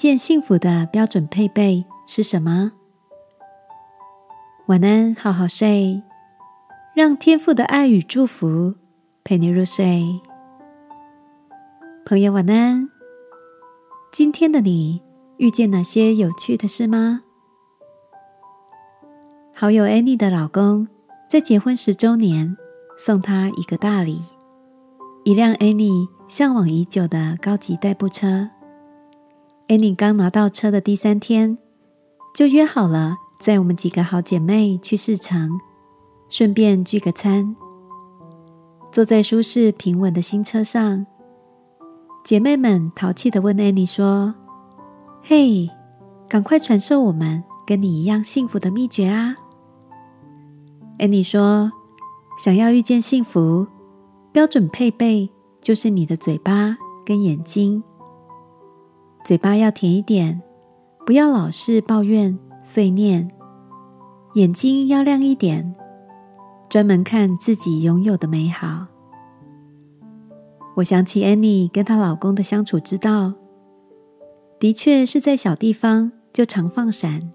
见幸福的标准配备是什么？晚安，好好睡，让天父的爱与祝福陪你入睡。朋友，晚安。今天的你遇见哪些有趣的事吗？好友 Annie 的老公在结婚十周年，送她一个大礼，一辆 Annie 向往已久的高级代步车。Annie 刚拿到车的第三天，就约好了。载我们几个好姐妹去市场，顺便聚个餐。坐在舒适平稳的新车上，姐妹们淘气的问 Annie 说：“嘿，赶快传授我们跟你一样幸福的秘诀啊！”！”Annie 说：“想要遇见幸福，标准配备就是你的嘴巴跟眼睛。嘴巴要甜一点，不要老是抱怨。”碎念，眼睛要亮一点，专门看自己拥有的美好。我想起 Annie 跟她老公的相处之道，的确是在小地方就常放闪。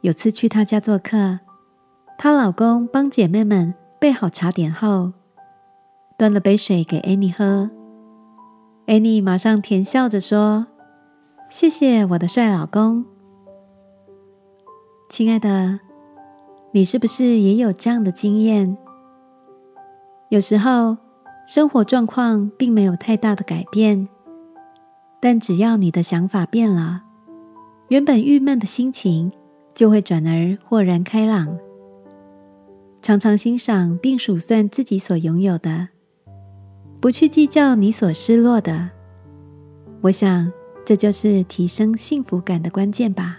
有次去她家做客，她老公帮姐妹们备好茶点后，端了杯水给 Annie 喝。Annie 马上甜笑着说：“谢谢我的帅老公。”亲爱的，你是不是也有这样的经验？有时候生活状况并没有太大的改变，但只要你的想法变了，原本郁闷的心情就会转而豁然开朗。常常欣赏并数算自己所拥有的，不去计较你所失落的，我想这就是提升幸福感的关键吧。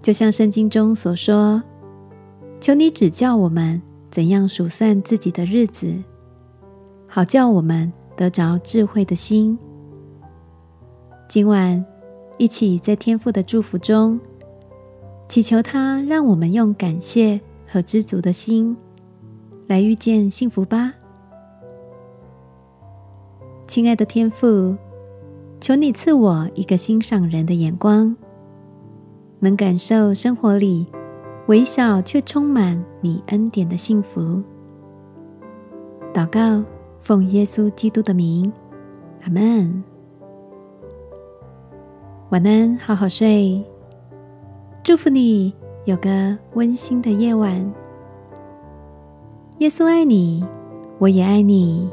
就像圣经中所说：“求你指教我们怎样数算自己的日子，好叫我们得着智慧的心。”今晚一起在天父的祝福中，祈求他让我们用感谢和知足的心来遇见幸福吧。亲爱的天父，求你赐我一个欣赏人的眼光。能感受生活里微小却充满你恩典的幸福。祷告，奉耶稣基督的名，阿门。晚安，好好睡。祝福你有个温馨的夜晚。耶稣爱你，我也爱你。